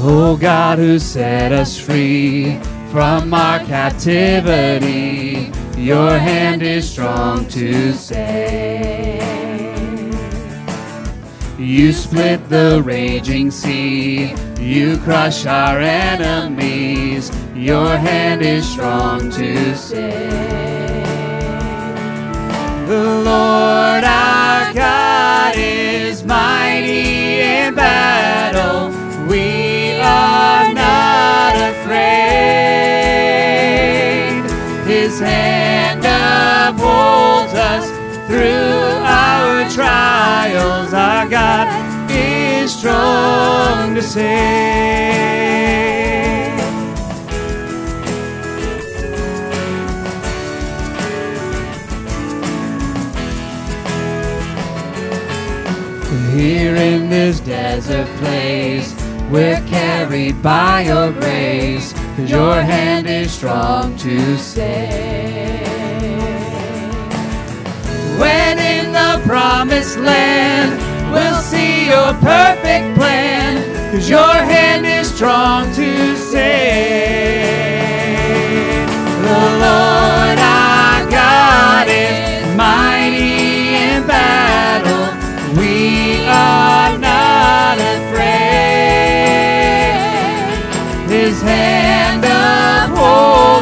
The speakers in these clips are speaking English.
Oh God, who set us free from our captivity, your hand is strong to save. You split the raging sea, you crush our enemies, your hand is strong to save. The Lord our God is mighty in battle. Not afraid. His hand upholds us through our trials. Our God is strong to save. Here in this desert place, we're carried by your grace, cause your hand is strong to save. When in the promised land, we'll see your perfect plan, cause your hand is strong to save. The Lord our God is mighty in battle. We are not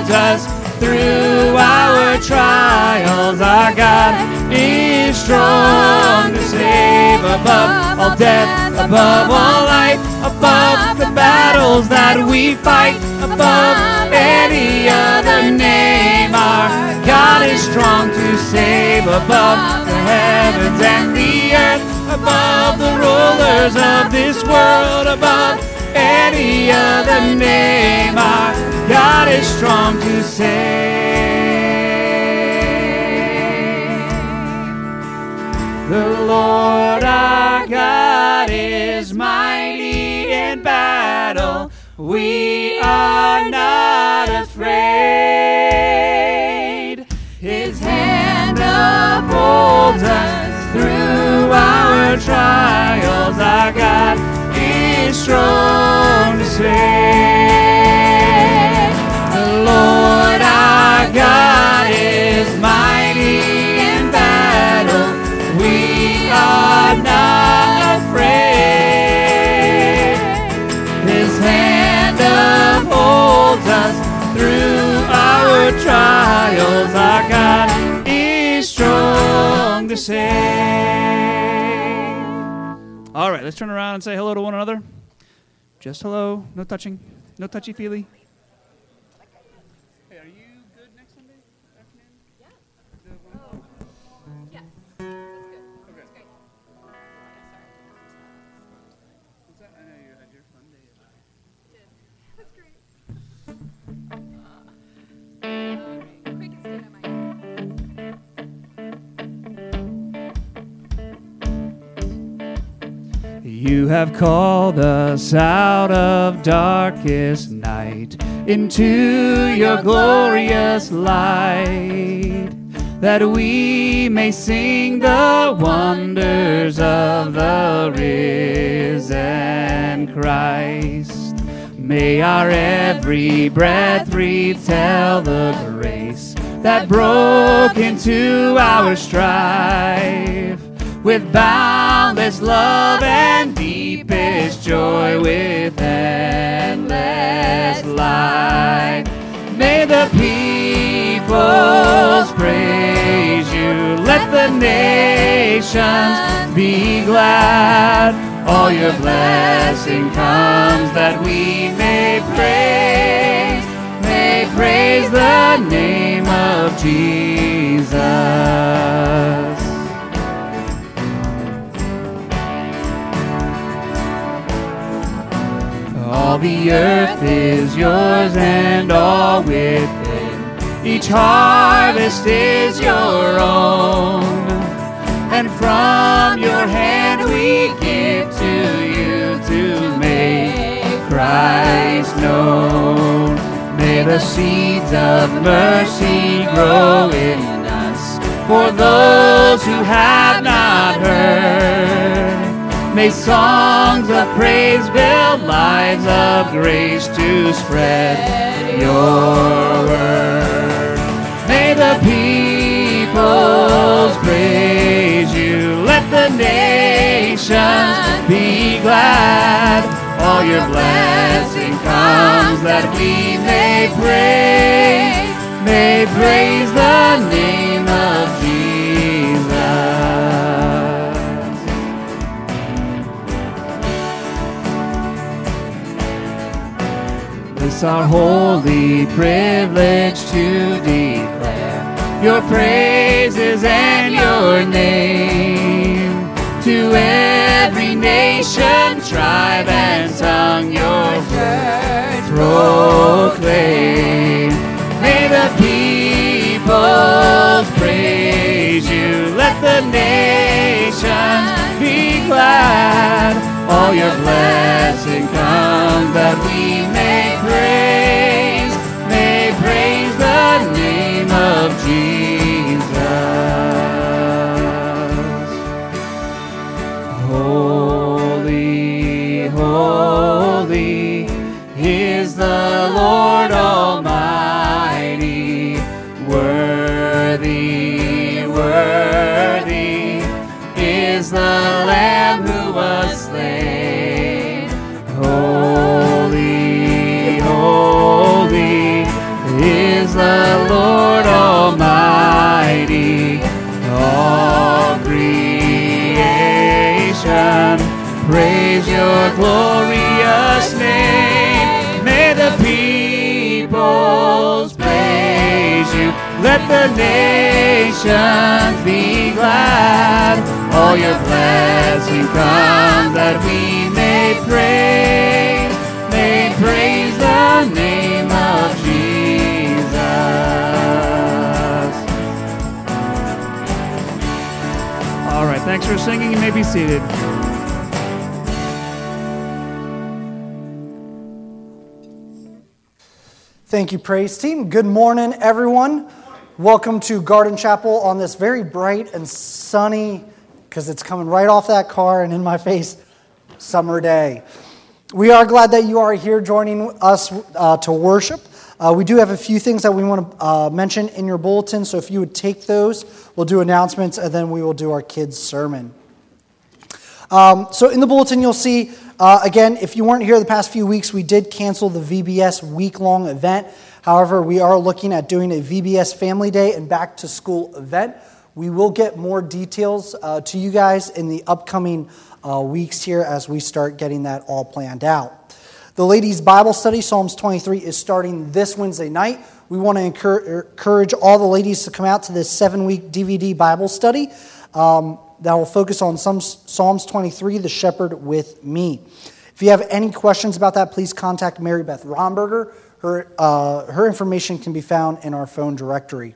upholds us through our trials. Our God is strong to save above all death, above all life, above the battles that we fight, above any other name. Our God is strong to save above the heavens and the earth, above the rulers of this world, above any other name. Our God is strong to save. The Lord our God is mighty in battle. We are not afraid. His hand upholds us through our trials. Our God strong to save. The Lord our God is mighty in battle. We are not afraid. His hand upholds us through our trials. Our God is strong to save. All right, let's turn around and say hello to one another. Just hello, no touching, no touchy feely. You have called us out of darkest night into your glorious light, that we may sing the wonders of the risen Christ. May our every breath retell the grace that broke into our strife with boundless love and deepest joy with endless light. May the peoples praise you. Let the nations be glad. All your blessing comes that we may praise, may praise the name of Jesus. All the earth is yours and all within. Each harvest is your own. And from your hand we give to you to make Christ known. May the seeds of mercy grow in us for those who have not heard. May songs of praise build lives of grace to spread your word. May the peoples praise you. Let the nations be glad. All your blessing comes that we may praise, may praise the name of Jesus. It's our holy privilege to declare your praises and your name to every nation, tribe, and tongue. Your word proclaim. May the peoples praise you. Let the nations be glad. All your blessing come that we may Jesus. Let the nations be glad. All your blessing come that we may praise, may praise the name of Jesus. All right, thanks for singing. You may be seated. Thank you, praise team. Good morning, everyone. Welcome to Garden Chapel on this very bright and sunny, because it's coming right off that car and in my face, summer day. We are glad that you are here joining us uh, to worship. Uh, we do have a few things that we want to uh, mention in your bulletin, so if you would take those, we'll do announcements and then we will do our kids' sermon. Um, so in the bulletin, you'll see, uh, again, if you weren't here the past few weeks, we did cancel the VBS week long event. However, we are looking at doing a VBS Family Day and back to school event. We will get more details uh, to you guys in the upcoming uh, weeks here as we start getting that all planned out. The ladies' Bible study, Psalms 23, is starting this Wednesday night. We want to encourage all the ladies to come out to this seven week DVD Bible study. Um, that will focus on some Psalms 23, the shepherd with me. If you have any questions about that, please contact Mary Beth Romberger. Her, uh, her information can be found in our phone directory.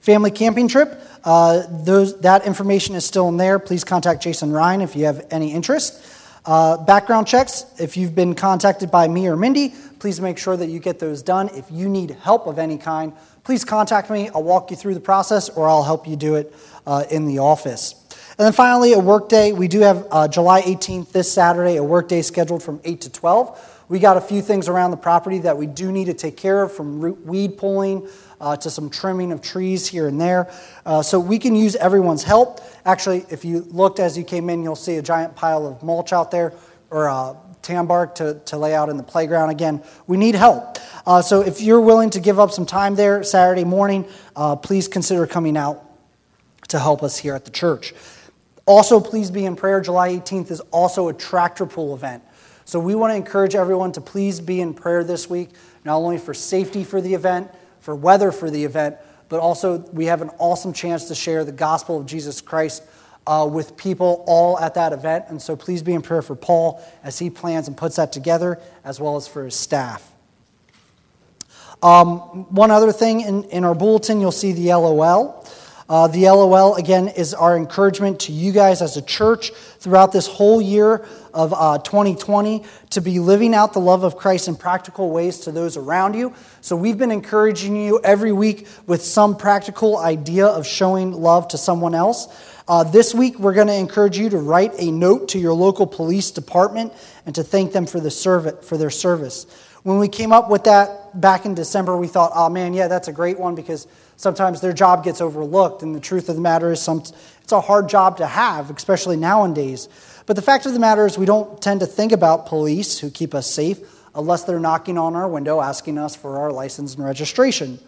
Family camping trip, uh, those, that information is still in there. Please contact Jason Ryan if you have any interest. Uh, background checks, if you've been contacted by me or Mindy, please make sure that you get those done. If you need help of any kind, please contact me. I'll walk you through the process or I'll help you do it uh, in the office. And then finally, a work day. We do have uh, July 18th, this Saturday, a work day scheduled from 8 to 12. We got a few things around the property that we do need to take care of, from root weed pulling uh, to some trimming of trees here and there. Uh, so we can use everyone's help. Actually, if you looked as you came in, you'll see a giant pile of mulch out there, or uh, tan bark to, to lay out in the playground. Again, we need help. Uh, so if you're willing to give up some time there Saturday morning, uh, please consider coming out to help us here at the church. Also, please be in prayer. July 18th is also a tractor pull event. So we want to encourage everyone to please be in prayer this week, not only for safety for the event, for weather for the event, but also we have an awesome chance to share the gospel of Jesus Christ uh, with people all at that event. And so please be in prayer for Paul as he plans and puts that together, as well as for his staff. Um, one other thing in, in our bulletin, you'll see the LOL. Uh, the LOL, again, is our encouragement to you guys as a church throughout this whole year of uh, 2020 to be living out the love of Christ in practical ways to those around you. So we've been encouraging you every week with some practical idea of showing love to someone else. Uh, this week, we're going to encourage you to write a note to your local police department and to thank them for, the serv- for their service. When we came up with that back in December, we thought, oh man, yeah, that's a great one because sometimes their job gets overlooked. And the truth of the matter is, some, it's a hard job to have, especially nowadays. But the fact of the matter is, we don't tend to think about police who keep us safe unless they're knocking on our window asking us for our license and registration.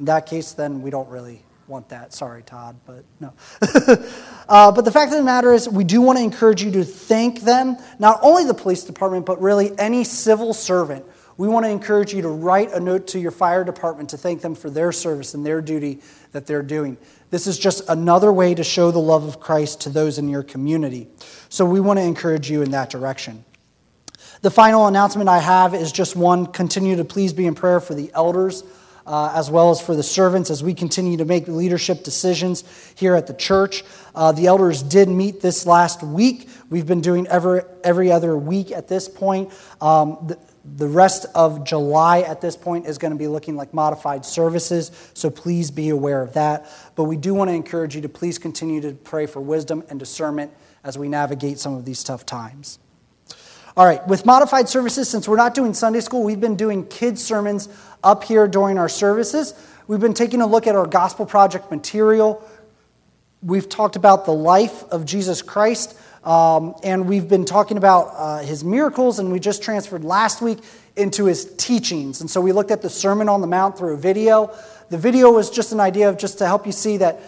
In that case, then we don't really want that. Sorry, Todd, but no. uh, but the fact of the matter is, we do want to encourage you to thank them, not only the police department, but really any civil servant. We want to encourage you to write a note to your fire department to thank them for their service and their duty that they're doing. This is just another way to show the love of Christ to those in your community. So we want to encourage you in that direction. The final announcement I have is just one continue to please be in prayer for the elders uh, as well as for the servants as we continue to make leadership decisions here at the church. Uh, the elders did meet this last week. We've been doing every, every other week at this point. Um, the, the rest of July at this point is going to be looking like modified services, so please be aware of that. But we do want to encourage you to please continue to pray for wisdom and discernment as we navigate some of these tough times. All right, with modified services, since we're not doing Sunday school, we've been doing kids' sermons up here during our services. We've been taking a look at our Gospel Project material. We've talked about the life of Jesus Christ, um, and we've been talking about uh, his miracles, and we just transferred last week into his teachings. And so we looked at the Sermon on the Mount through a video. The video was just an idea of just to help you see that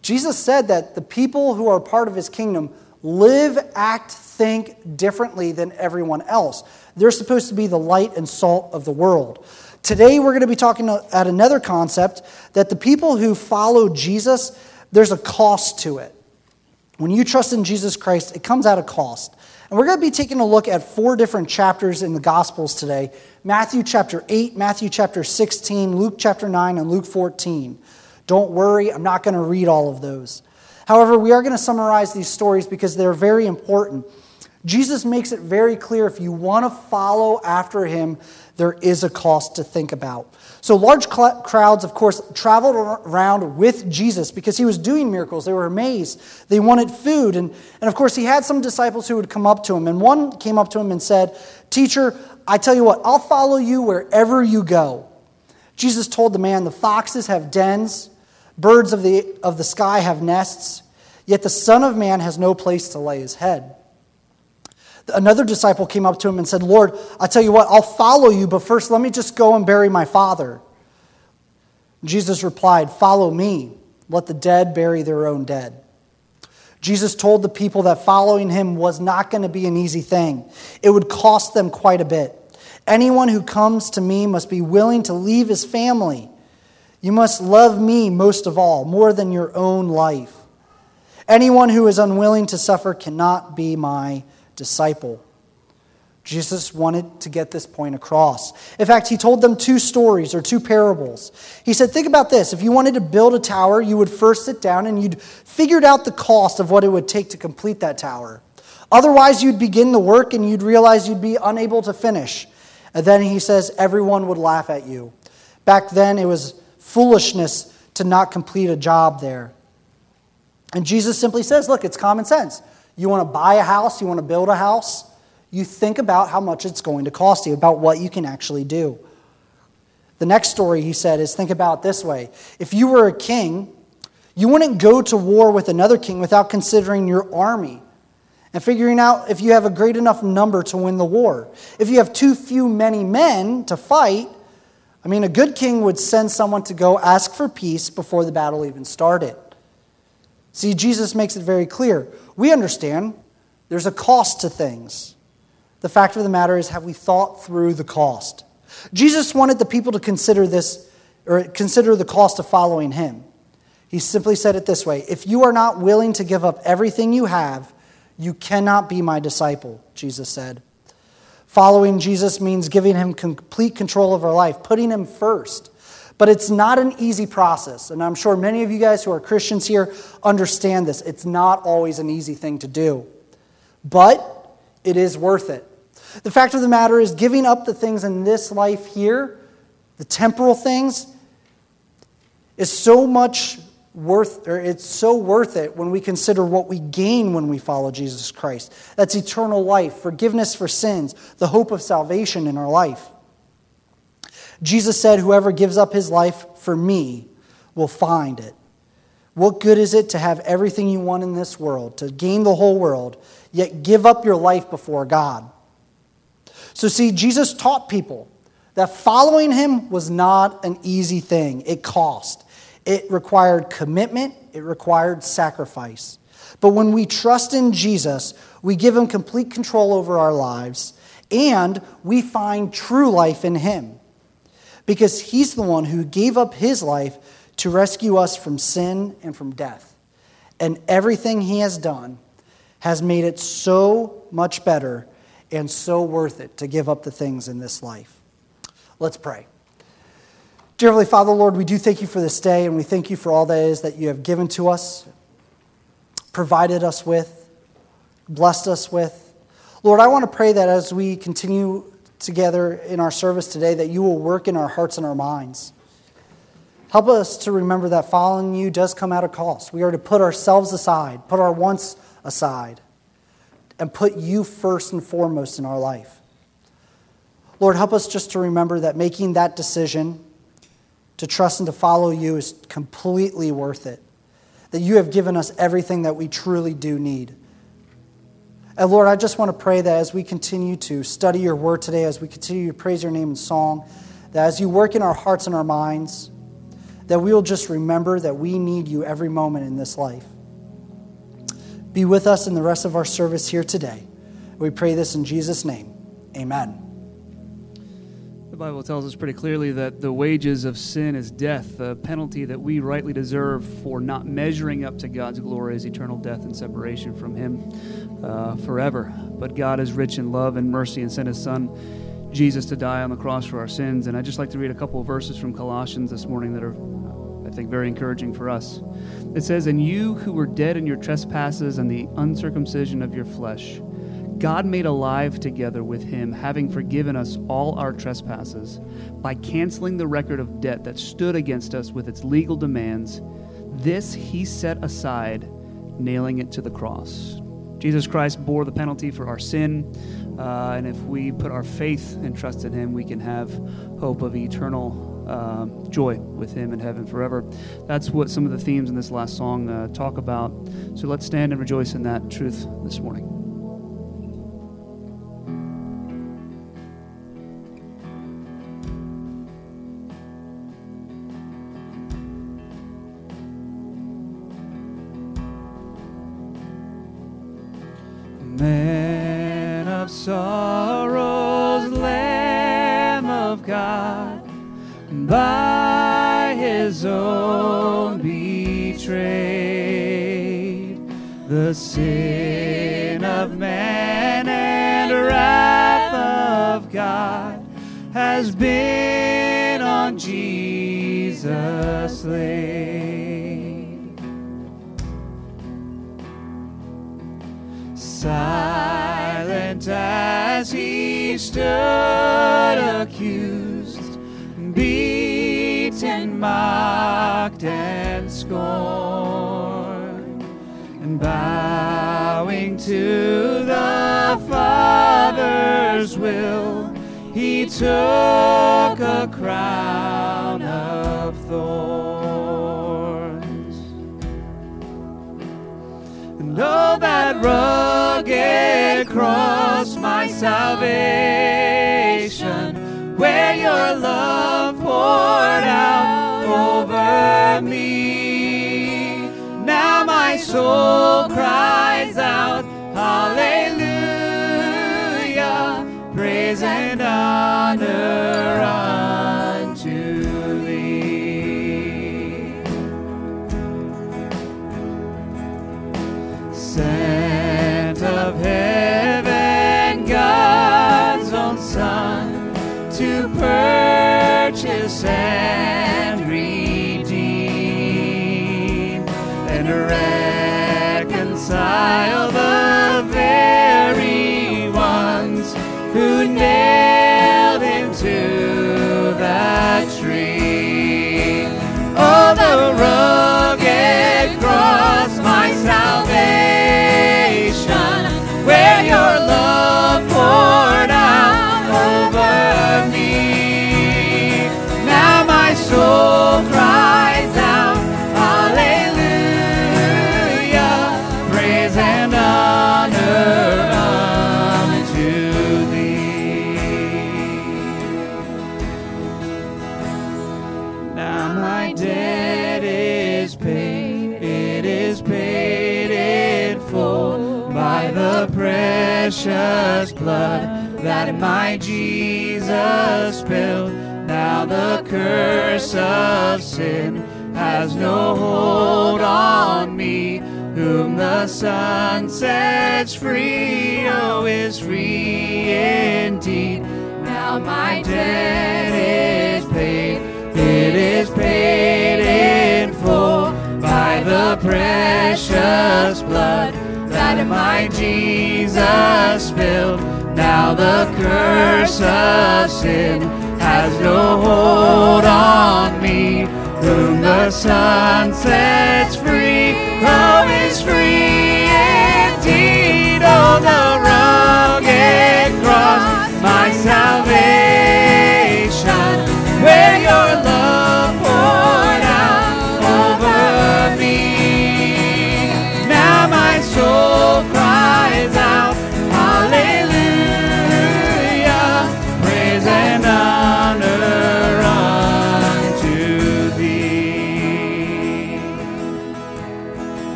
Jesus said that the people who are part of his kingdom live, act, think differently than everyone else. They're supposed to be the light and salt of the world. Today, we're going to be talking at another concept that the people who follow Jesus, there's a cost to it. When you trust in Jesus Christ, it comes at a cost. And we're going to be taking a look at four different chapters in the Gospels today Matthew chapter 8, Matthew chapter 16, Luke chapter 9, and Luke 14. Don't worry, I'm not going to read all of those. However, we are going to summarize these stories because they're very important. Jesus makes it very clear if you want to follow after him, there is a cost to think about. So, large cl- crowds, of course, traveled around with Jesus because he was doing miracles. They were amazed. They wanted food. And, and of course, he had some disciples who would come up to him. And one came up to him and said, Teacher, I tell you what, I'll follow you wherever you go. Jesus told the man, The foxes have dens Birds of the, of the sky have nests, yet the Son of Man has no place to lay his head. Another disciple came up to him and said, Lord, I tell you what, I'll follow you, but first let me just go and bury my father. Jesus replied, Follow me. Let the dead bury their own dead. Jesus told the people that following him was not going to be an easy thing. It would cost them quite a bit. Anyone who comes to me must be willing to leave his family you must love me most of all, more than your own life. Anyone who is unwilling to suffer cannot be my disciple. Jesus wanted to get this point across. In fact, he told them two stories or two parables. He said, Think about this. If you wanted to build a tower, you would first sit down and you'd figured out the cost of what it would take to complete that tower. Otherwise, you'd begin the work and you'd realize you'd be unable to finish. And then he says, Everyone would laugh at you. Back then, it was foolishness to not complete a job there. And Jesus simply says, Look, it's common sense. You want to buy a house, you want to build a house, you think about how much it's going to cost you, about what you can actually do. The next story he said is think about this way if you were a king, you wouldn't go to war with another king without considering your army and figuring out if you have a great enough number to win the war. If you have too few many men to fight, I mean, a good king would send someone to go ask for peace before the battle even started. See, Jesus makes it very clear. We understand there's a cost to things. The fact of the matter is, have we thought through the cost? Jesus wanted the people to consider this, or consider the cost of following him. He simply said it this way If you are not willing to give up everything you have, you cannot be my disciple, Jesus said. Following Jesus means giving him complete control of our life, putting him first. But it's not an easy process. And I'm sure many of you guys who are Christians here understand this. It's not always an easy thing to do. But it is worth it. The fact of the matter is, giving up the things in this life here, the temporal things, is so much worth or it's so worth it when we consider what we gain when we follow Jesus Christ. That's eternal life, forgiveness for sins, the hope of salvation in our life. Jesus said, Whoever gives up his life for me will find it. What good is it to have everything you want in this world, to gain the whole world, yet give up your life before God? So, see, Jesus taught people that following him was not an easy thing. It cost, it required commitment, it required sacrifice. But when we trust in Jesus, we give him complete control over our lives, and we find true life in him. Because he's the one who gave up his life to rescue us from sin and from death. And everything he has done has made it so much better and so worth it to give up the things in this life. Let's pray. Dear Heavenly Father, Lord, we do thank you for this day, and we thank you for all that is that you have given to us, provided us with, blessed us with. Lord, I want to pray that as we continue together in our service today, that you will work in our hearts and our minds. Help us to remember that following you does come at a cost. We are to put ourselves aside, put our wants aside, and put you first and foremost in our life. Lord, help us just to remember that making that decision to trust and to follow you is completely worth it. That you have given us everything that we truly do need. And Lord, I just want to pray that as we continue to study your word today, as we continue to praise your name in song, that as you work in our hearts and our minds, that we will just remember that we need you every moment in this life. Be with us in the rest of our service here today. We pray this in Jesus' name. Amen. The Bible tells us pretty clearly that the wages of sin is death. The penalty that we rightly deserve for not measuring up to God's glory is eternal death and separation from Him uh, forever. But God is rich in love and mercy and sent His Son, Jesus, to die on the cross for our sins. And I'd just like to read a couple of verses from Colossians this morning that are I think, very encouraging for us. It says, And you who were dead in your trespasses and the uncircumcision of your flesh, God made alive together with him, having forgiven us all our trespasses, by canceling the record of debt that stood against us with its legal demands. This he set aside, nailing it to the cross. Jesus Christ bore the penalty for our sin, uh, and if we put our faith and trust in him, we can have hope of eternal uh, joy with Him in heaven forever. That's what some of the themes in this last song uh, talk about. So let's stand and rejoice in that truth this morning. The sin of man and wrath of God has been on Jesus laid. Silent as he stood accused beaten, mocked, and scorned, bowing to the Father's will, he took a crown of thorns. And oh, that rugged cross, my salvation, where your love poured out over me. Soul cries out, Hallelujah, praise and honor the rugged sin has no hold on me. Whom the Son sets free, oh, is free indeed. Now my debt is paid, it is paid in full by the precious blood that my Jesus spilled. Now the curse of sin has no hold on me. The Son sets free, oh, is free indeed. Oh, the rugged cross, my salvation,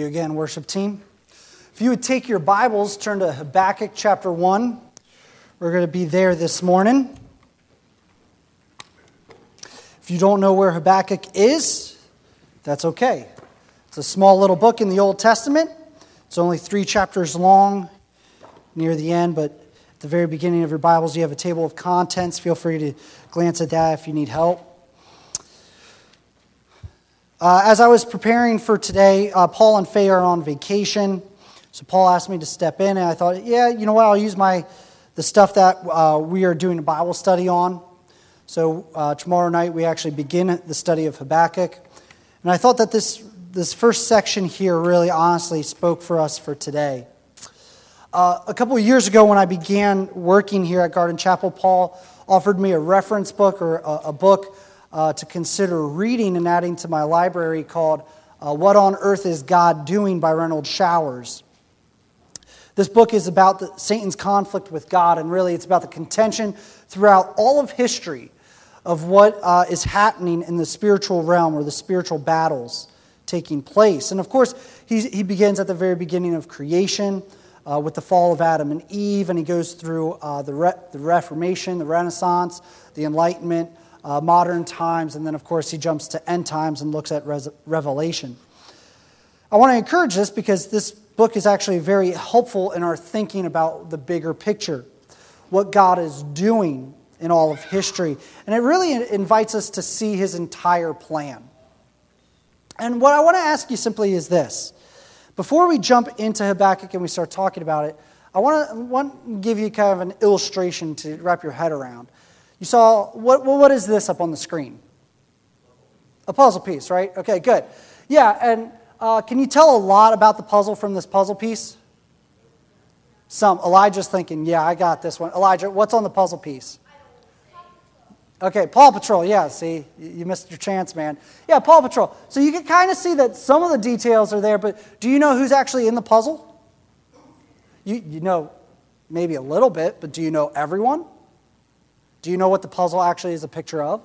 you again, worship team. If you would take your Bibles, turn to Habakkuk chapter 1. We're going to be there this morning. If you don't know where Habakkuk is, that's okay. It's a small little book in the Old Testament. It's only three chapters long near the end, but at the very beginning of your Bibles, you have a table of contents. Feel free to glance at that if you need help. Uh, as I was preparing for today, uh, Paul and Faye are on vacation. So Paul asked me to step in, and I thought, yeah, you know what? I'll use my the stuff that uh, we are doing a Bible study on. So uh, tomorrow night we actually begin the study of Habakkuk, and I thought that this this first section here really honestly spoke for us for today. Uh, a couple of years ago, when I began working here at Garden Chapel, Paul offered me a reference book or a, a book uh, to consider reading and adding to my library called uh, What on Earth is God Doing by Renald Showers. This book is about the, Satan's conflict with God, and really it's about the contention throughout all of history of what uh, is happening in the spiritual realm or the spiritual battles taking place. And of course, he, he begins at the very beginning of creation uh, with the fall of Adam and Eve, and he goes through uh, the, Re- the Reformation, the Renaissance, the Enlightenment, uh, modern times, and then, of course, he jumps to end times and looks at res- Revelation. I want to encourage this because this book is actually very helpful in our thinking about the bigger picture, what God is doing in all of history. And it really invites us to see his entire plan. And what I want to ask you simply is this before we jump into Habakkuk and we start talking about it, I want to, want to give you kind of an illustration to wrap your head around. You saw, what, what is this up on the screen? A puzzle piece, right? Okay, good. Yeah, and uh, can you tell a lot about the puzzle from this puzzle piece? Some. Elijah's thinking, yeah, I got this one. Elijah, what's on the puzzle piece? Okay, Paw Patrol. Yeah, see, you missed your chance, man. Yeah, Paw Patrol. So you can kind of see that some of the details are there, but do you know who's actually in the puzzle? You, you know maybe a little bit, but do you know everyone? Do you know what the puzzle actually is a picture of?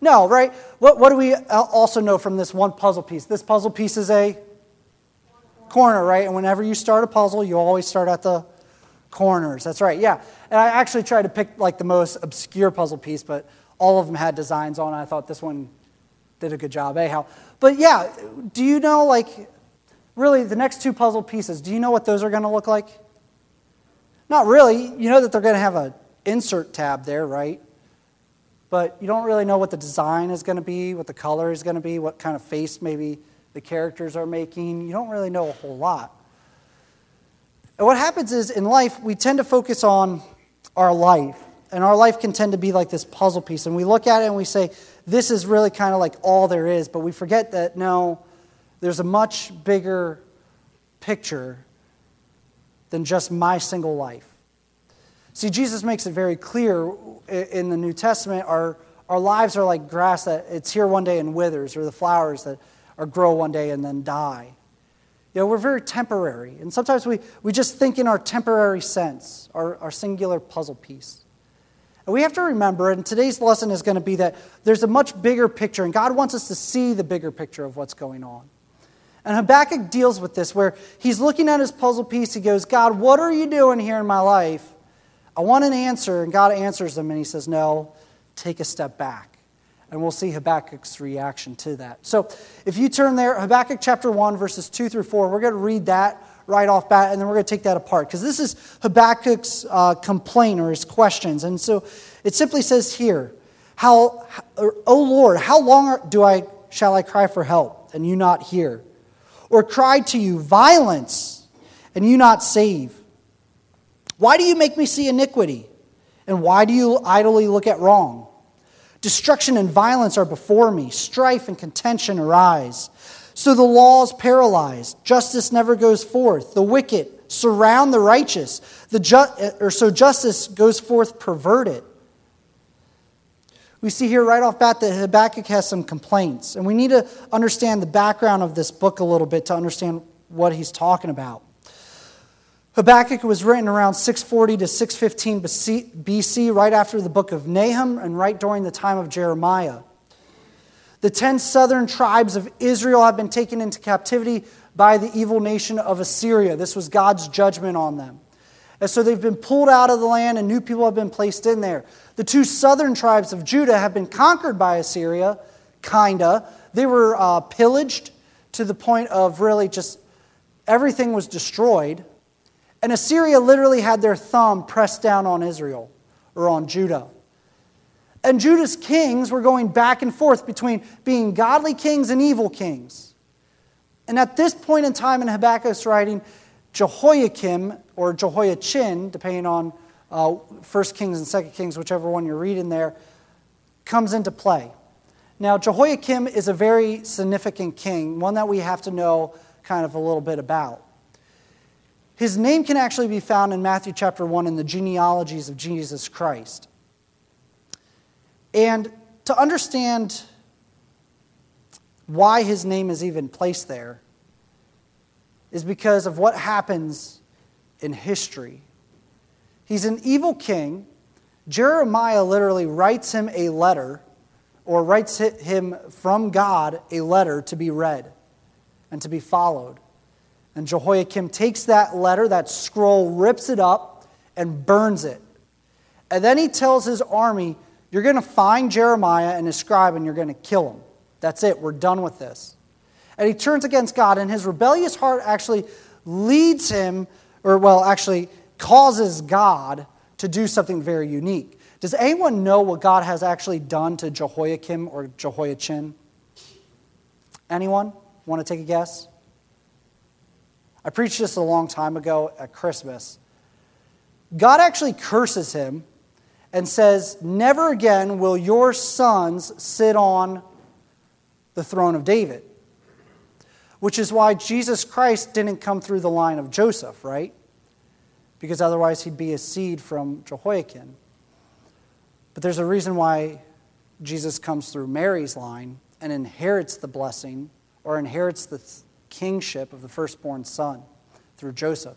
No, right? What, what do we also know from this one puzzle piece? This puzzle piece is a corner, right? And whenever you start a puzzle, you always start at the corners. That's right, yeah. And I actually tried to pick like the most obscure puzzle piece, but all of them had designs on. I thought this one did a good job, anyhow. But yeah, do you know, like, really, the next two puzzle pieces, do you know what those are going to look like? Not really. You know that they're going to have an insert tab there, right? But you don't really know what the design is going to be, what the color is going to be, what kind of face maybe the characters are making. You don't really know a whole lot. And what happens is in life, we tend to focus on our life. And our life can tend to be like this puzzle piece. And we look at it and we say, this is really kind of like all there is. But we forget that no, there's a much bigger picture than just my single life. See, Jesus makes it very clear in the New Testament our, our lives are like grass that it's here one day and withers, or the flowers that are grow one day and then die. You know, we're very temporary. And sometimes we, we just think in our temporary sense, our, our singular puzzle piece. And we have to remember, and today's lesson is going to be that there's a much bigger picture, and God wants us to see the bigger picture of what's going on. And Habakkuk deals with this where he's looking at his puzzle piece. He goes, God, what are you doing here in my life? I want an answer. And God answers them and he says, No, take a step back. And we'll see Habakkuk's reaction to that. So if you turn there, Habakkuk chapter 1, verses 2 through 4, we're going to read that right off bat, and then we're going to take that apart. Because this is Habakkuk's uh, complaint or his questions. And so it simply says here, how, O Lord, how long do I, shall I cry for help, and you not hear? Or cry to you, violence, and you not save? Why do you make me see iniquity? And why do you idly look at wrong? Destruction and violence are before me, strife and contention arise. So the law is paralyzed, justice never goes forth. The wicked surround the righteous, the ju- or so justice goes forth perverted. We see here right off bat that Habakkuk has some complaints, and we need to understand the background of this book a little bit to understand what he's talking about. Habakkuk was written around 640 to 615 BC, right after the book of Nahum and right during the time of Jeremiah. The ten southern tribes of Israel have been taken into captivity by the evil nation of Assyria. This was God's judgment on them. And so they've been pulled out of the land and new people have been placed in there. The two southern tribes of Judah have been conquered by Assyria, kinda. They were uh, pillaged to the point of really just everything was destroyed. And Assyria literally had their thumb pressed down on Israel or on Judah. And Judah's kings were going back and forth between being godly kings and evil kings. And at this point in time in Habakkuk's writing, Jehoiakim or Jehoiachin, depending on uh, 1 Kings and 2 Kings, whichever one you're reading there, comes into play. Now, Jehoiakim is a very significant king, one that we have to know kind of a little bit about. His name can actually be found in Matthew chapter 1 in the genealogies of Jesus Christ. And to understand why his name is even placed there is because of what happens in history. He's an evil king. Jeremiah literally writes him a letter, or writes him from God a letter to be read and to be followed. And Jehoiakim takes that letter, that scroll, rips it up, and burns it. And then he tells his army, You're going to find Jeremiah and his scribe, and you're going to kill him. That's it. We're done with this. And he turns against God, and his rebellious heart actually leads him, or, well, actually causes God to do something very unique. Does anyone know what God has actually done to Jehoiakim or Jehoiachin? Anyone want to take a guess? I preached this a long time ago at Christmas. God actually curses him and says, Never again will your sons sit on the throne of David. Which is why Jesus Christ didn't come through the line of Joseph, right? Because otherwise he'd be a seed from Jehoiakim. But there's a reason why Jesus comes through Mary's line and inherits the blessing or inherits the kingship of the firstborn son through Joseph.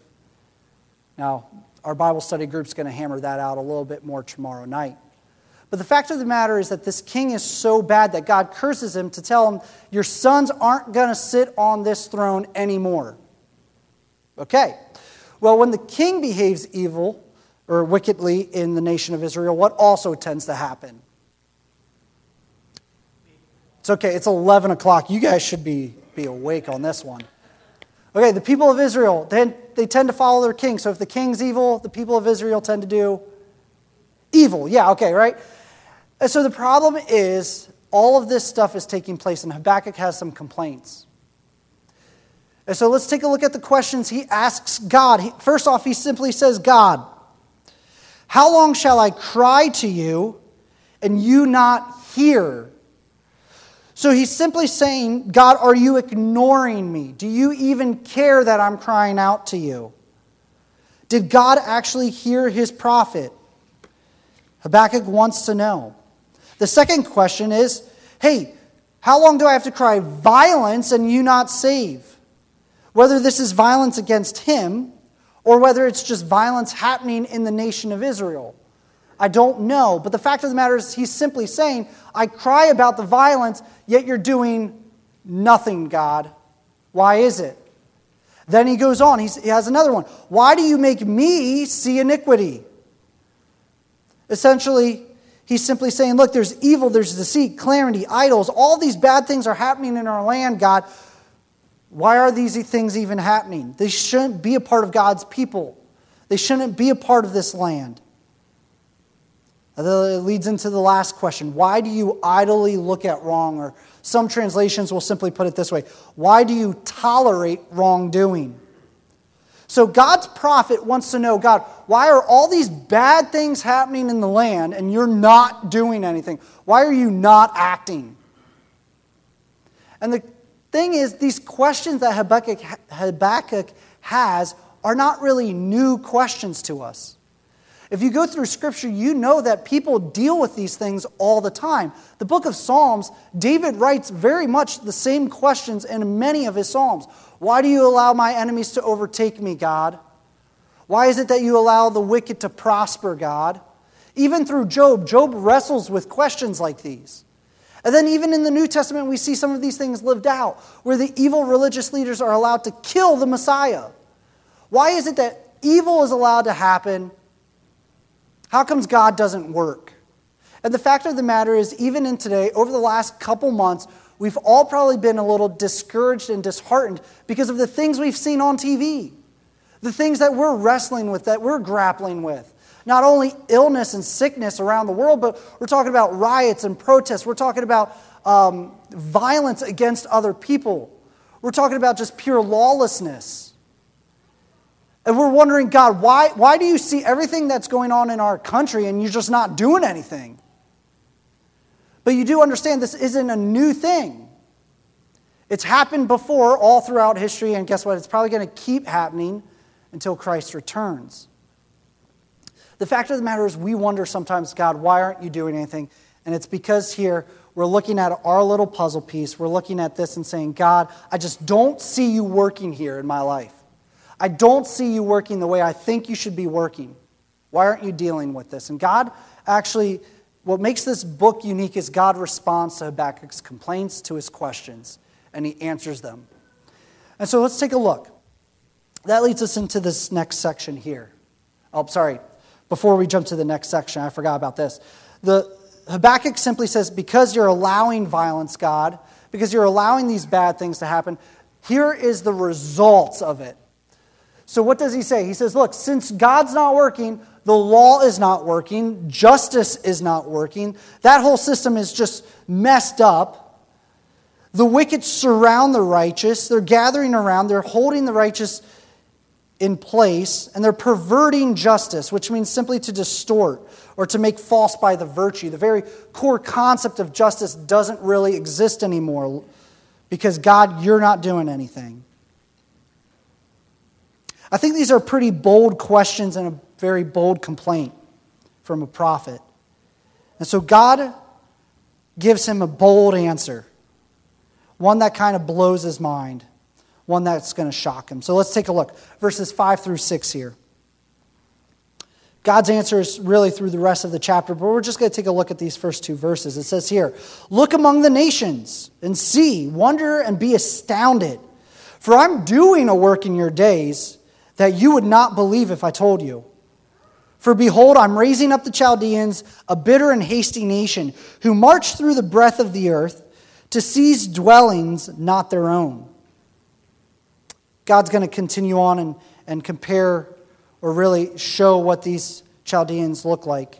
Now, our Bible study group's going to hammer that out a little bit more tomorrow night. But the fact of the matter is that this king is so bad that God curses him to tell him, Your sons aren't going to sit on this throne anymore. Okay. Well, when the king behaves evil or wickedly in the nation of Israel, what also tends to happen? It's okay, it's 11 o'clock. You guys should be, be awake on this one. Okay, the people of Israel, they, they tend to follow their king. So if the king's evil, the people of Israel tend to do evil. Yeah, okay, right? And so the problem is all of this stuff is taking place, and Habakkuk has some complaints. And so let's take a look at the questions he asks God. He, first off, he simply says, God, how long shall I cry to you and you not hear? So he's simply saying, God, are you ignoring me? Do you even care that I'm crying out to you? Did God actually hear his prophet? Habakkuk wants to know. The second question is hey, how long do I have to cry violence and you not save? Whether this is violence against him or whether it's just violence happening in the nation of Israel. I don't know. But the fact of the matter is, he's simply saying, I cry about the violence, yet you're doing nothing, God. Why is it? Then he goes on, he has another one. Why do you make me see iniquity? Essentially, he's simply saying, Look, there's evil, there's deceit, clarity, idols. All these bad things are happening in our land, God. Why are these things even happening? They shouldn't be a part of God's people, they shouldn't be a part of this land. It leads into the last question Why do you idly look at wrong? Or some translations will simply put it this way Why do you tolerate wrongdoing? So God's prophet wants to know God, why are all these bad things happening in the land and you're not doing anything? Why are you not acting? And the thing is, these questions that Habakkuk, Habakkuk has are not really new questions to us. If you go through Scripture, you know that people deal with these things all the time. The book of Psalms, David writes very much the same questions in many of his Psalms. Why do you allow my enemies to overtake me, God? Why is it that you allow the wicked to prosper, God? Even through Job, Job wrestles with questions like these. And then, even in the New Testament, we see some of these things lived out, where the evil religious leaders are allowed to kill the Messiah. Why is it that evil is allowed to happen how comes God doesn't work? And the fact of the matter is, even in today, over the last couple months, we've all probably been a little discouraged and disheartened because of the things we've seen on TV, the things that we're wrestling with, that we're grappling with. Not only illness and sickness around the world, but we're talking about riots and protests. We're talking about um, violence against other people. We're talking about just pure lawlessness. And we're wondering, God, why, why do you see everything that's going on in our country and you're just not doing anything? But you do understand this isn't a new thing. It's happened before all throughout history, and guess what? It's probably going to keep happening until Christ returns. The fact of the matter is, we wonder sometimes, God, why aren't you doing anything? And it's because here we're looking at our little puzzle piece. We're looking at this and saying, God, I just don't see you working here in my life. I don't see you working the way I think you should be working. Why aren't you dealing with this? And God actually, what makes this book unique is God responds to Habakkuk's complaints, to his questions, and he answers them. And so let's take a look. That leads us into this next section here. Oh, sorry. Before we jump to the next section, I forgot about this. The Habakkuk simply says, Because you're allowing violence, God, because you're allowing these bad things to happen, here is the results of it. So, what does he say? He says, Look, since God's not working, the law is not working, justice is not working, that whole system is just messed up. The wicked surround the righteous, they're gathering around, they're holding the righteous in place, and they're perverting justice, which means simply to distort or to make false by the virtue. The very core concept of justice doesn't really exist anymore because, God, you're not doing anything. I think these are pretty bold questions and a very bold complaint from a prophet. And so God gives him a bold answer, one that kind of blows his mind, one that's going to shock him. So let's take a look. Verses 5 through 6 here. God's answer is really through the rest of the chapter, but we're just going to take a look at these first two verses. It says here Look among the nations and see, wonder and be astounded. For I'm doing a work in your days that you would not believe if I told you. For behold, I'm raising up the Chaldeans, a bitter and hasty nation, who march through the breadth of the earth to seize dwellings not their own. God's going to continue on and, and compare or really show what these Chaldeans look like.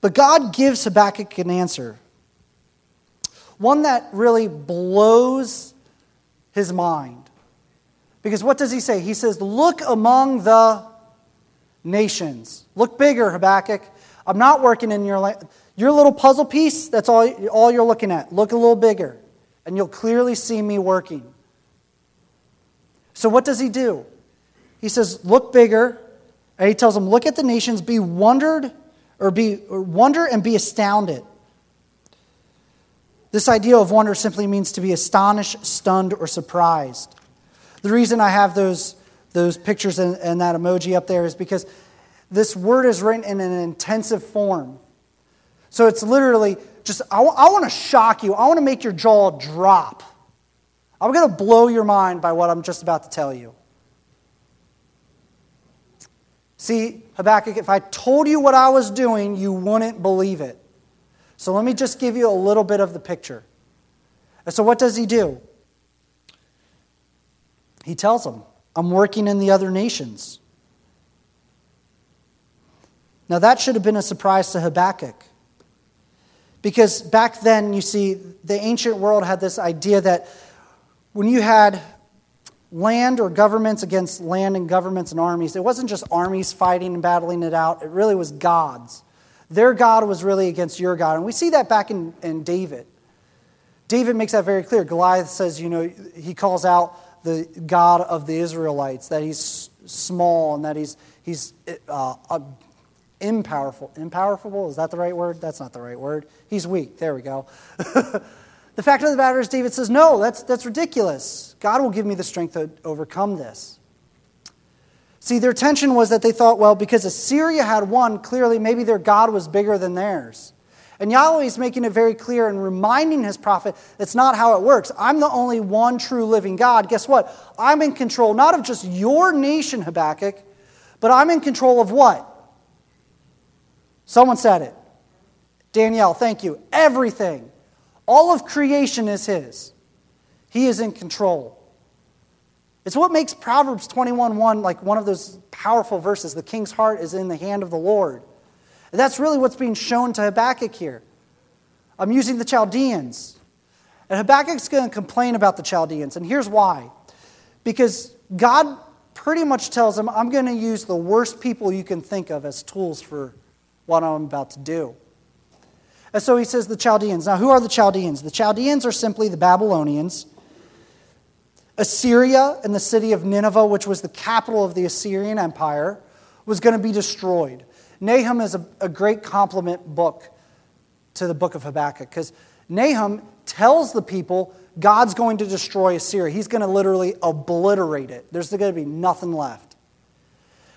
But God gives Habakkuk an answer, one that really blows his mind. Because what does he say? He says, Look among the nations. Look bigger, Habakkuk. I'm not working in your your little puzzle piece. That's all, all you're looking at. Look a little bigger, and you'll clearly see me working. So what does he do? He says, "Look bigger," and he tells them, "Look at the nations. Be wondered, or be or wonder and be astounded." This idea of wonder simply means to be astonished, stunned, or surprised. The reason I have those those pictures and, and that emoji up there is because this word is written in an intensive form. So it's literally just, I, w- I want to shock you. I want to make your jaw drop. I'm going to blow your mind by what I'm just about to tell you. See, Habakkuk, if I told you what I was doing, you wouldn't believe it. So let me just give you a little bit of the picture. And so, what does he do? He tells them, I'm working in the other nations. Now, that should have been a surprise to Habakkuk. Because back then, you see, the ancient world had this idea that when you had land or governments against land and governments and armies, it wasn't just armies fighting and battling it out, it really was gods. Their God was really against your God. And we see that back in, in David. David makes that very clear. Goliath says, you know, he calls out the God of the Israelites, that he's small and that he's, he's uh, uh, impowerful. Impowerful, is that the right word? That's not the right word. He's weak. There we go. the fact of the matter is, David says, no, that's, that's ridiculous. God will give me the strength to overcome this. See, their tension was that they thought, well, because Assyria had won, clearly maybe their God was bigger than theirs. And Yahweh is making it very clear and reminding his prophet that's not how it works. I'm the only one true living God. Guess what? I'm in control not of just your nation, Habakkuk, but I'm in control of what? Someone said it. Danielle, thank you. Everything. All of creation is his. He is in control. It's what makes Proverbs 21:1 like one of those powerful verses. The king's heart is in the hand of the Lord. And that's really what's being shown to Habakkuk here. I'm using the Chaldeans. And Habakkuk's going to complain about the Chaldeans. And here's why. Because God pretty much tells him, I'm going to use the worst people you can think of as tools for what I'm about to do. And so he says the Chaldeans. Now, who are the Chaldeans? The Chaldeans are simply the Babylonians. Assyria and the city of Nineveh, which was the capital of the Assyrian Empire, was going to be destroyed. Nahum is a, a great complement book to the book of Habakkuk because Nahum tells the people God's going to destroy Assyria. He's going to literally obliterate it. There's going to be nothing left.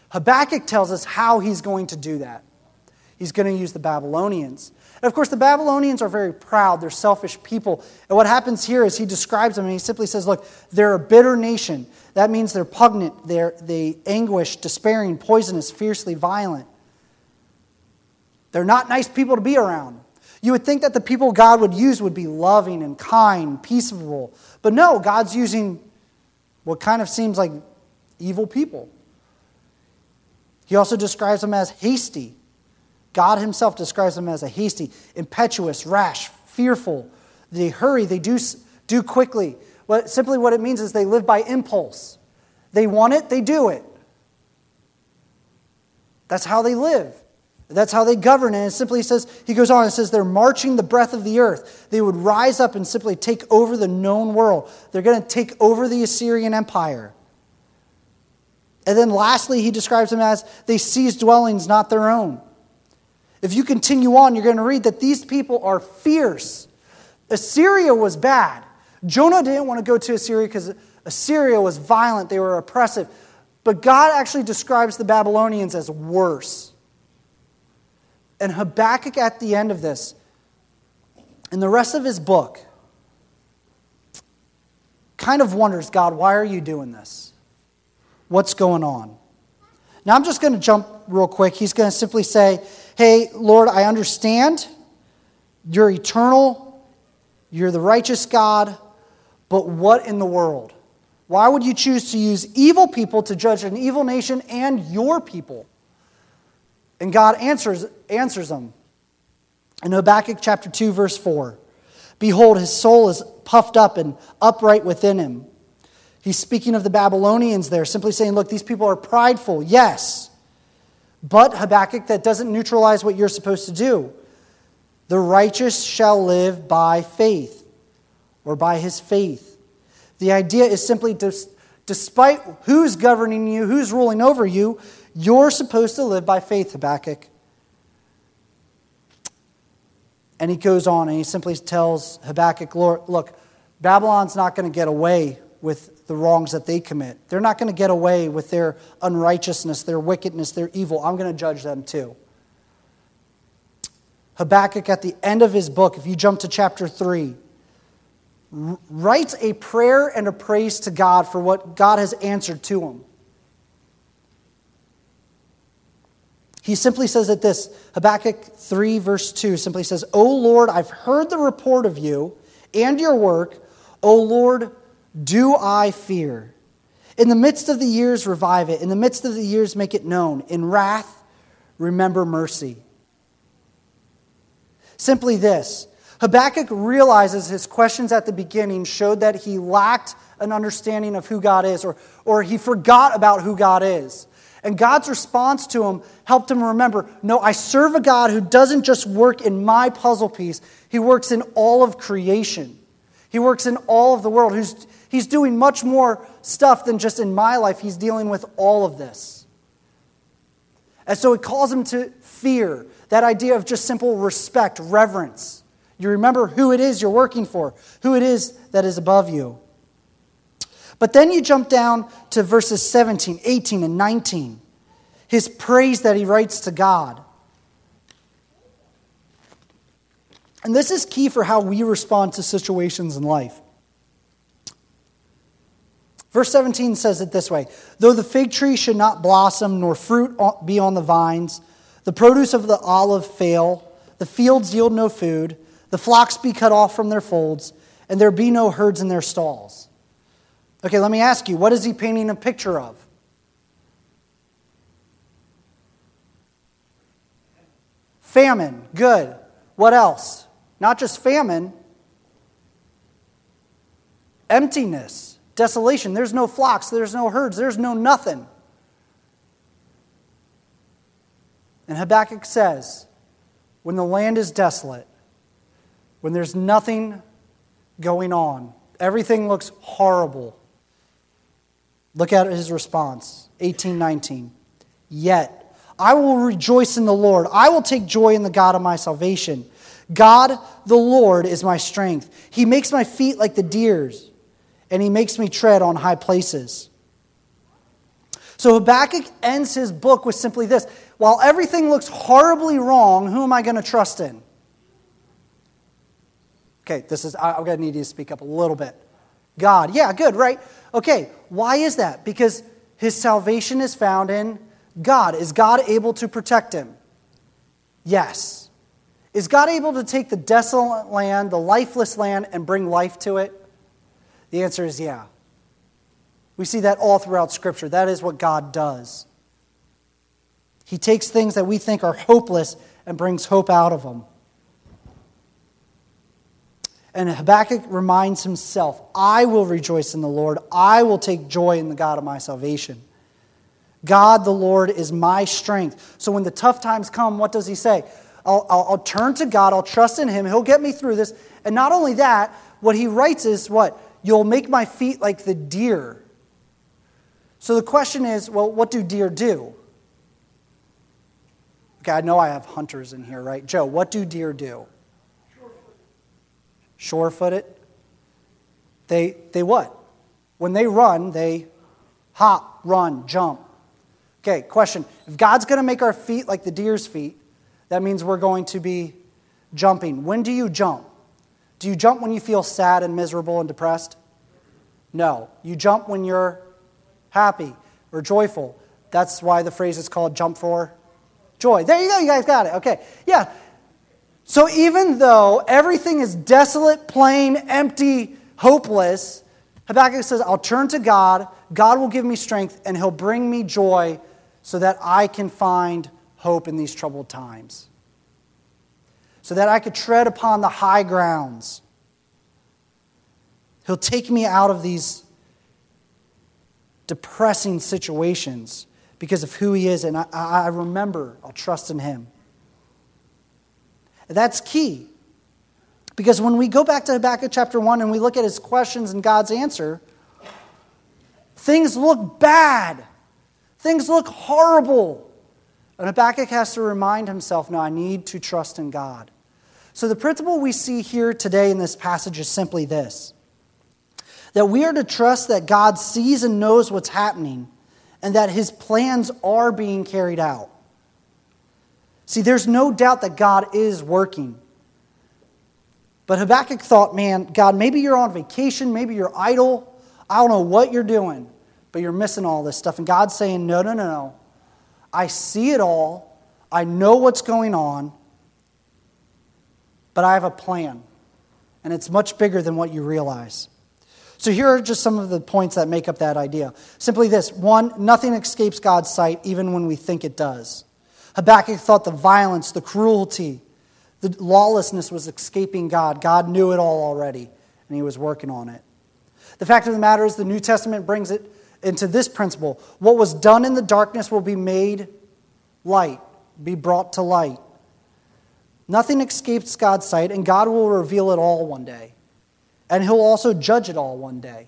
Habakkuk tells us how he's going to do that. He's going to use the Babylonians. And of course, the Babylonians are very proud. They're selfish people. And what happens here is he describes them and he simply says, Look, they're a bitter nation. That means they're pugnant, they're they anguish, despairing, poisonous, fiercely violent. They're not nice people to be around. You would think that the people God would use would be loving and kind, peaceable. But no, God's using what kind of seems like evil people. He also describes them as hasty. God himself describes them as a hasty, impetuous, rash, fearful. They hurry, they do, do quickly. What, simply what it means is they live by impulse. They want it, they do it. That's how they live. That's how they govern. And it simply says, he goes on and says, they're marching the breath of the earth. They would rise up and simply take over the known world. They're going to take over the Assyrian Empire. And then lastly, he describes them as they seize dwellings not their own. If you continue on, you're going to read that these people are fierce. Assyria was bad. Jonah didn't want to go to Assyria because Assyria was violent, they were oppressive. But God actually describes the Babylonians as worse. And Habakkuk, at the end of this, in the rest of his book, kind of wonders God, why are you doing this? What's going on? Now, I'm just going to jump real quick. He's going to simply say, Hey, Lord, I understand. You're eternal. You're the righteous God. But what in the world? Why would you choose to use evil people to judge an evil nation and your people? And God answers, answers them. In Habakkuk chapter 2, verse 4 Behold, his soul is puffed up and upright within him. He's speaking of the Babylonians there, simply saying, Look, these people are prideful, yes. But, Habakkuk, that doesn't neutralize what you're supposed to do. The righteous shall live by faith, or by his faith. The idea is simply, despite who's governing you, who's ruling over you, you're supposed to live by faith, Habakkuk. And he goes on and he simply tells Habakkuk, look, Babylon's not going to get away with the wrongs that they commit. They're not going to get away with their unrighteousness, their wickedness, their evil. I'm going to judge them too. Habakkuk, at the end of his book, if you jump to chapter 3, writes a prayer and a praise to God for what God has answered to him. He simply says that this Habakkuk 3, verse 2 simply says, O Lord, I've heard the report of you and your work. O Lord, do I fear? In the midst of the years, revive it. In the midst of the years, make it known. In wrath, remember mercy. Simply this Habakkuk realizes his questions at the beginning showed that he lacked an understanding of who God is, or, or he forgot about who God is. And God's response to him helped him remember no, I serve a God who doesn't just work in my puzzle piece, he works in all of creation. He works in all of the world. He's, he's doing much more stuff than just in my life, he's dealing with all of this. And so it calls him to fear that idea of just simple respect, reverence. You remember who it is you're working for, who it is that is above you. But then you jump down to verses 17, 18, and 19. His praise that he writes to God. And this is key for how we respond to situations in life. Verse 17 says it this way Though the fig tree should not blossom, nor fruit be on the vines, the produce of the olive fail, the fields yield no food, the flocks be cut off from their folds, and there be no herds in their stalls. Okay, let me ask you, what is he painting a picture of? Famine, good. What else? Not just famine, emptiness, desolation. There's no flocks, there's no herds, there's no nothing. And Habakkuk says, when the land is desolate, when there's nothing going on, everything looks horrible, Look at his response, 1819. Yet I will rejoice in the Lord. I will take joy in the God of my salvation. God, the Lord, is my strength. He makes my feet like the deer's, and he makes me tread on high places. So Habakkuk ends his book with simply this While everything looks horribly wrong, who am I going to trust in? Okay, this is, I'm going to need you to speak up a little bit. God. Yeah, good, right? Okay, why is that? Because his salvation is found in God. Is God able to protect him? Yes. Is God able to take the desolate land, the lifeless land, and bring life to it? The answer is yeah. We see that all throughout Scripture. That is what God does. He takes things that we think are hopeless and brings hope out of them. And Habakkuk reminds himself, I will rejoice in the Lord. I will take joy in the God of my salvation. God, the Lord, is my strength. So when the tough times come, what does he say? I'll, I'll, I'll turn to God. I'll trust in him. He'll get me through this. And not only that, what he writes is what? You'll make my feet like the deer. So the question is well, what do deer do? Okay, I know I have hunters in here, right? Joe, what do deer do? Sure footed. They, they what? When they run, they hop, run, jump. Okay, question. If God's going to make our feet like the deer's feet, that means we're going to be jumping. When do you jump? Do you jump when you feel sad and miserable and depressed? No. You jump when you're happy or joyful. That's why the phrase is called jump for joy. There you go, you guys got it. Okay. Yeah. So even though everything is desolate, plain, empty, hopeless, Habakkuk says, I'll turn to God. God will give me strength, and He'll bring me joy so that I can find hope in these troubled times. So that I could tread upon the high grounds. He'll take me out of these depressing situations because of who He is, and I, I remember I'll trust in Him. That's key. Because when we go back to Habakkuk chapter 1 and we look at his questions and God's answer, things look bad. Things look horrible. And Habakkuk has to remind himself no, I need to trust in God. So the principle we see here today in this passage is simply this that we are to trust that God sees and knows what's happening and that his plans are being carried out. See, there's no doubt that God is working. But Habakkuk thought, man, God, maybe you're on vacation, maybe you're idle. I don't know what you're doing, but you're missing all this stuff. And God's saying, no, no, no, no. I see it all. I know what's going on, but I have a plan. And it's much bigger than what you realize. So here are just some of the points that make up that idea. Simply this one, nothing escapes God's sight, even when we think it does. Habakkuk thought the violence, the cruelty, the lawlessness was escaping God. God knew it all already, and he was working on it. The fact of the matter is, the New Testament brings it into this principle what was done in the darkness will be made light, be brought to light. Nothing escapes God's sight, and God will reveal it all one day. And He'll also judge it all one day.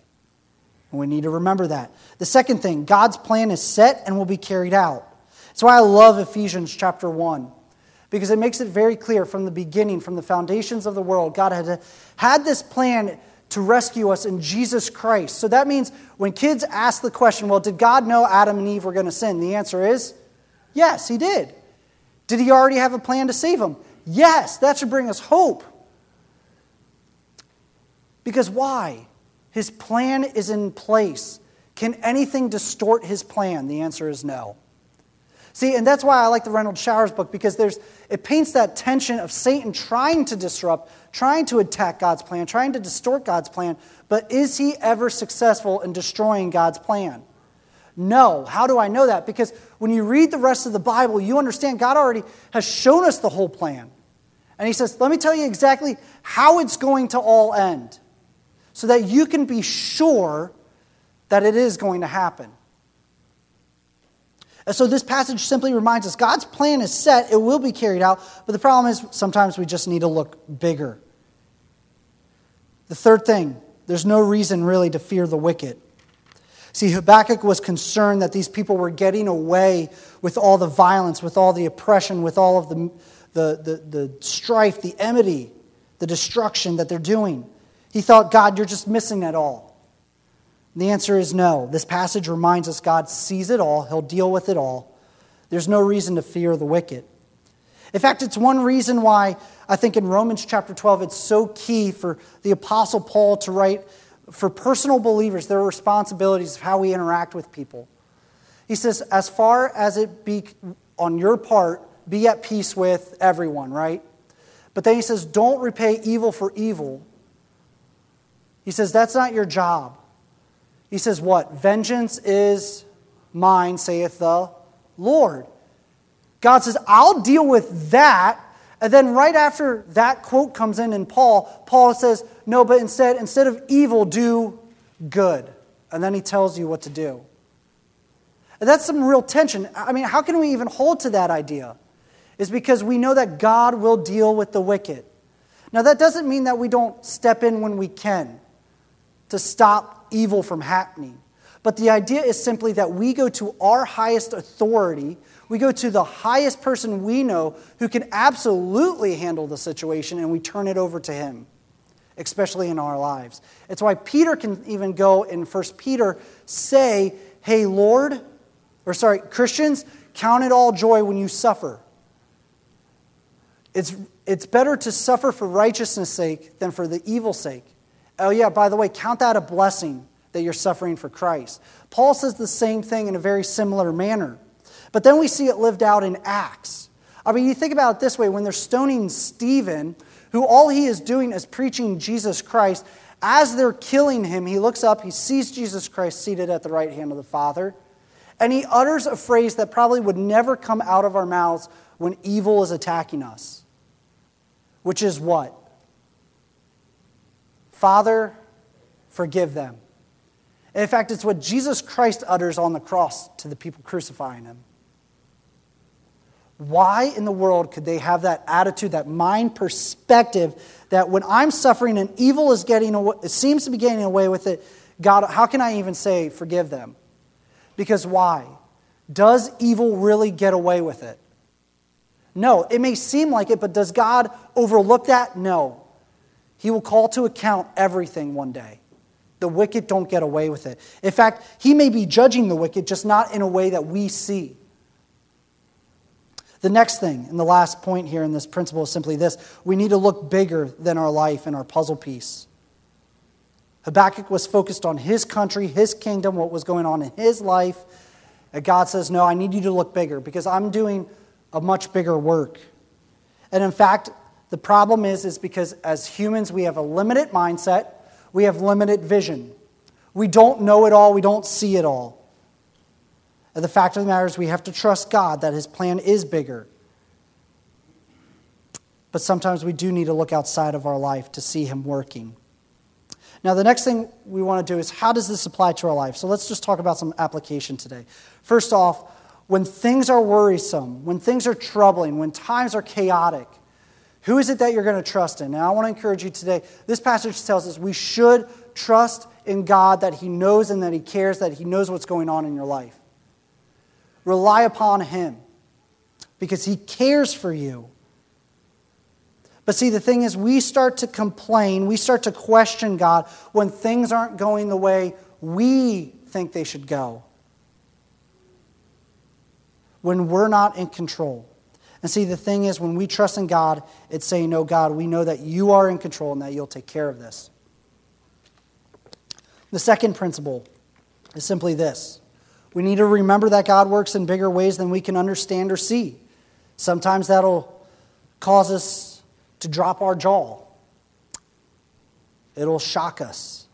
And we need to remember that. The second thing, God's plan is set and will be carried out. That's why I love Ephesians chapter 1, because it makes it very clear from the beginning, from the foundations of the world, God had had this plan to rescue us in Jesus Christ. So that means when kids ask the question, well, did God know Adam and Eve were going to sin? The answer is yes, He did. Did He already have a plan to save them? Yes, that should bring us hope. Because why? His plan is in place. Can anything distort His plan? The answer is no. See, and that's why I like the Renald Showers book because there's, it paints that tension of Satan trying to disrupt, trying to attack God's plan, trying to distort God's plan. But is he ever successful in destroying God's plan? No. How do I know that? Because when you read the rest of the Bible, you understand God already has shown us the whole plan. And he says, let me tell you exactly how it's going to all end so that you can be sure that it is going to happen. And so this passage simply reminds us God's plan is set, it will be carried out, but the problem is sometimes we just need to look bigger. The third thing, there's no reason really to fear the wicked. See, Habakkuk was concerned that these people were getting away with all the violence, with all the oppression, with all of the, the, the, the strife, the enmity, the destruction that they're doing. He thought, God, you're just missing it all. The answer is no. This passage reminds us God sees it all, He'll deal with it all. There's no reason to fear the wicked. In fact, it's one reason why I think in Romans chapter 12 it's so key for the Apostle Paul to write for personal believers their responsibilities of how we interact with people. He says, as far as it be on your part, be at peace with everyone, right? But then he says, don't repay evil for evil. He says, that's not your job. He says, What? Vengeance is mine, saith the Lord. God says, I'll deal with that. And then right after that quote comes in in Paul, Paul says, No, but instead, instead of evil, do good. And then he tells you what to do. And that's some real tension. I mean, how can we even hold to that idea? Is because we know that God will deal with the wicked. Now, that doesn't mean that we don't step in when we can to stop evil from happening. But the idea is simply that we go to our highest authority, we go to the highest person we know who can absolutely handle the situation, and we turn it over to him, especially in our lives. It's why Peter can even go in 1 Peter say, Hey, Lord, or sorry, Christians, count it all joy when you suffer. It's, it's better to suffer for righteousness' sake than for the evil sake. Oh, yeah, by the way, count that a blessing that you're suffering for Christ. Paul says the same thing in a very similar manner. But then we see it lived out in Acts. I mean, you think about it this way when they're stoning Stephen, who all he is doing is preaching Jesus Christ, as they're killing him, he looks up, he sees Jesus Christ seated at the right hand of the Father, and he utters a phrase that probably would never come out of our mouths when evil is attacking us, which is what? Father, forgive them. In fact, it's what Jesus Christ utters on the cross to the people crucifying him. Why in the world could they have that attitude, that mind perspective that when I'm suffering and evil is getting away, it seems to be getting away with it, God, how can I even say forgive them? Because why? Does evil really get away with it? No, it may seem like it, but does God overlook that? No. He will call to account everything one day. The wicked don't get away with it. In fact, he may be judging the wicked, just not in a way that we see. The next thing, and the last point here in this principle is simply this we need to look bigger than our life and our puzzle piece. Habakkuk was focused on his country, his kingdom, what was going on in his life. And God says, No, I need you to look bigger because I'm doing a much bigger work. And in fact, the problem is, is because as humans, we have a limited mindset, we have limited vision. We don't know it all, we don't see it all. And the fact of the matter is, we have to trust God that His plan is bigger. But sometimes we do need to look outside of our life to see Him working. Now, the next thing we want to do is how does this apply to our life? So let's just talk about some application today. First off, when things are worrisome, when things are troubling, when times are chaotic, who is it that you're going to trust in? Now, I want to encourage you today. This passage tells us we should trust in God that He knows and that He cares, that He knows what's going on in your life. Rely upon Him because He cares for you. But see, the thing is, we start to complain, we start to question God when things aren't going the way we think they should go. When we're not in control. And see, the thing is, when we trust in God, it's saying, No, God, we know that you are in control and that you'll take care of this. The second principle is simply this we need to remember that God works in bigger ways than we can understand or see. Sometimes that'll cause us to drop our jaw, it'll shock us.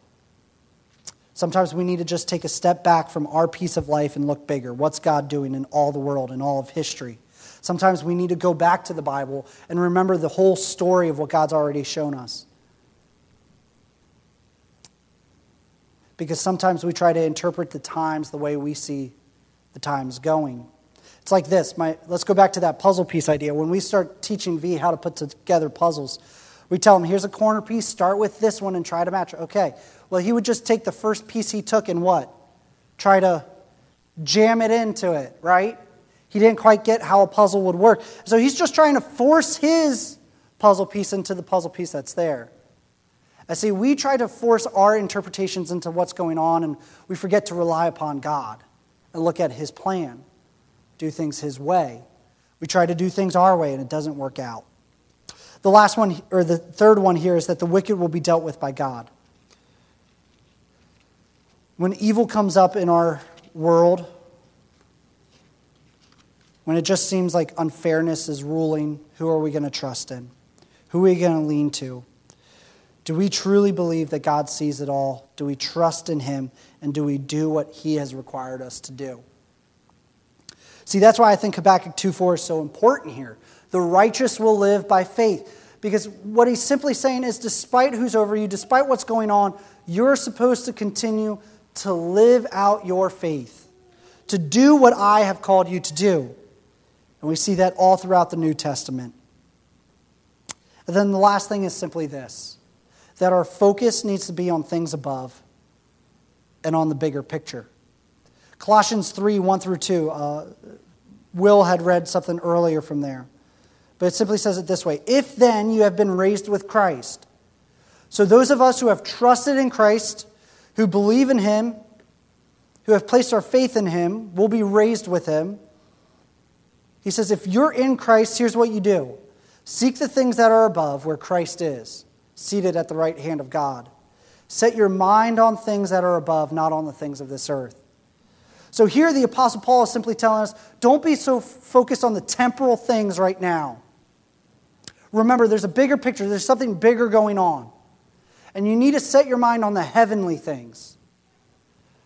Sometimes we need to just take a step back from our piece of life and look bigger. What's God doing in all the world, in all of history? Sometimes we need to go back to the Bible and remember the whole story of what God's already shown us. because sometimes we try to interpret the times the way we see the times going. It's like this. My, let's go back to that puzzle piece idea. When we start teaching V how to put together puzzles, we tell him, here's a corner piece, start with this one and try to match it. Okay. Well, he would just take the first piece he took and what? Try to jam it into it, right? He didn't quite get how a puzzle would work. So he's just trying to force his puzzle piece into the puzzle piece that's there. I see, we try to force our interpretations into what's going on, and we forget to rely upon God and look at His plan, do things His way. We try to do things our way, and it doesn't work out. The last one, or the third one here, is that the wicked will be dealt with by God. When evil comes up in our world, when it just seems like unfairness is ruling, who are we going to trust in? Who are we going to lean to? Do we truly believe that God sees it all? Do we trust in Him? And do we do what He has required us to do? See, that's why I think Habakkuk 2 4 is so important here. The righteous will live by faith. Because what he's simply saying is, despite who's over you, despite what's going on, you're supposed to continue to live out your faith, to do what I have called you to do. And we see that all throughout the New Testament. And then the last thing is simply this that our focus needs to be on things above and on the bigger picture. Colossians 3 1 through 2. Uh, Will had read something earlier from there. But it simply says it this way If then you have been raised with Christ, so those of us who have trusted in Christ, who believe in Him, who have placed our faith in him will be raised with him. He says, If you're in Christ, here's what you do seek the things that are above, where Christ is, seated at the right hand of God. Set your mind on things that are above, not on the things of this earth. So here the Apostle Paul is simply telling us don't be so focused on the temporal things right now. Remember, there's a bigger picture, there's something bigger going on. And you need to set your mind on the heavenly things.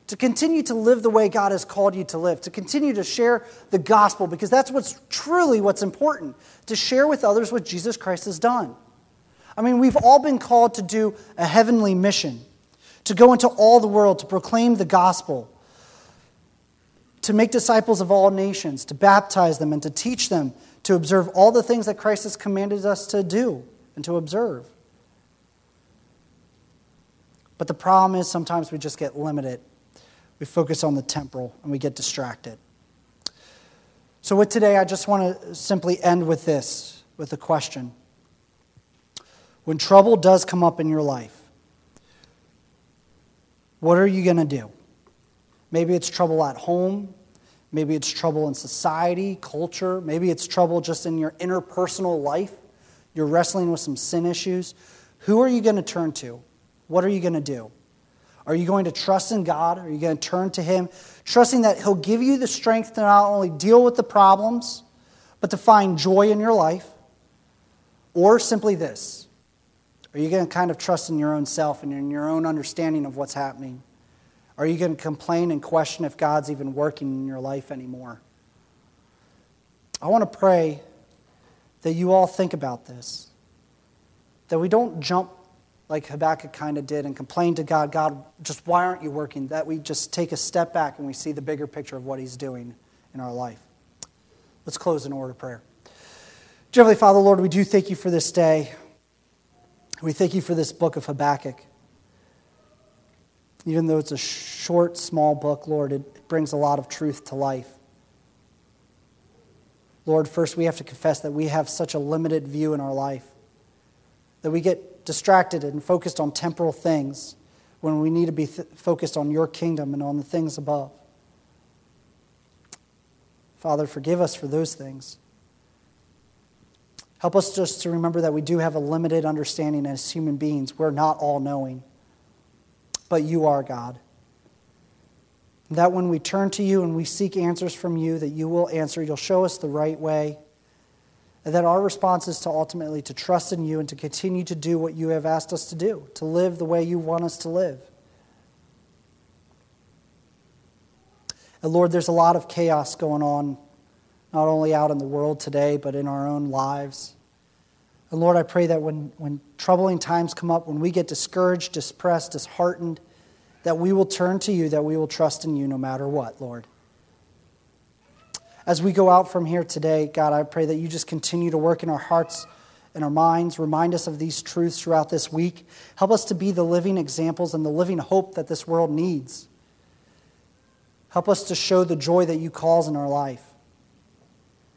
To continue to live the way God has called you to live, to continue to share the gospel, because that's what's truly what's important, to share with others what Jesus Christ has done. I mean, we've all been called to do a heavenly mission, to go into all the world, to proclaim the gospel, to make disciples of all nations, to baptize them, and to teach them to observe all the things that Christ has commanded us to do and to observe. But the problem is sometimes we just get limited. We focus on the temporal and we get distracted. So, with today, I just want to simply end with this with a question. When trouble does come up in your life, what are you going to do? Maybe it's trouble at home. Maybe it's trouble in society, culture. Maybe it's trouble just in your interpersonal life. You're wrestling with some sin issues. Who are you going to turn to? What are you going to do? Are you going to trust in God? Are you going to turn to Him, trusting that He'll give you the strength to not only deal with the problems, but to find joy in your life? Or simply this Are you going to kind of trust in your own self and in your own understanding of what's happening? Are you going to complain and question if God's even working in your life anymore? I want to pray that you all think about this, that we don't jump like Habakkuk kind of did and complain to God, God, just why aren't you working? That we just take a step back and we see the bigger picture of what He's doing in our life. Let's close in order of prayer. Dear Heavenly Father, Lord, we do thank you for this day. We thank you for this book of Habakkuk. Even though it's a short, small book, Lord, it brings a lot of truth to life. Lord, first we have to confess that we have such a limited view in our life, that we get distracted and focused on temporal things when we need to be th- focused on your kingdom and on the things above. Father, forgive us for those things. Help us just to remember that we do have a limited understanding as human beings. We're not all knowing, but you are God. That when we turn to you and we seek answers from you, that you will answer. You'll show us the right way and that our response is to ultimately to trust in you and to continue to do what you have asked us to do, to live the way you want us to live. And Lord, there's a lot of chaos going on, not only out in the world today, but in our own lives. And Lord, I pray that when, when troubling times come up, when we get discouraged, depressed, disheartened, that we will turn to you, that we will trust in you no matter what, Lord. As we go out from here today, God, I pray that you just continue to work in our hearts and our minds. Remind us of these truths throughout this week. Help us to be the living examples and the living hope that this world needs. Help us to show the joy that you cause in our life.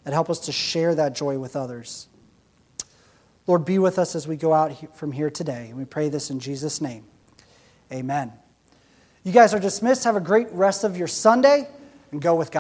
And help us to share that joy with others. Lord, be with us as we go out from here today. And we pray this in Jesus' name. Amen. You guys are dismissed. Have a great rest of your Sunday and go with God.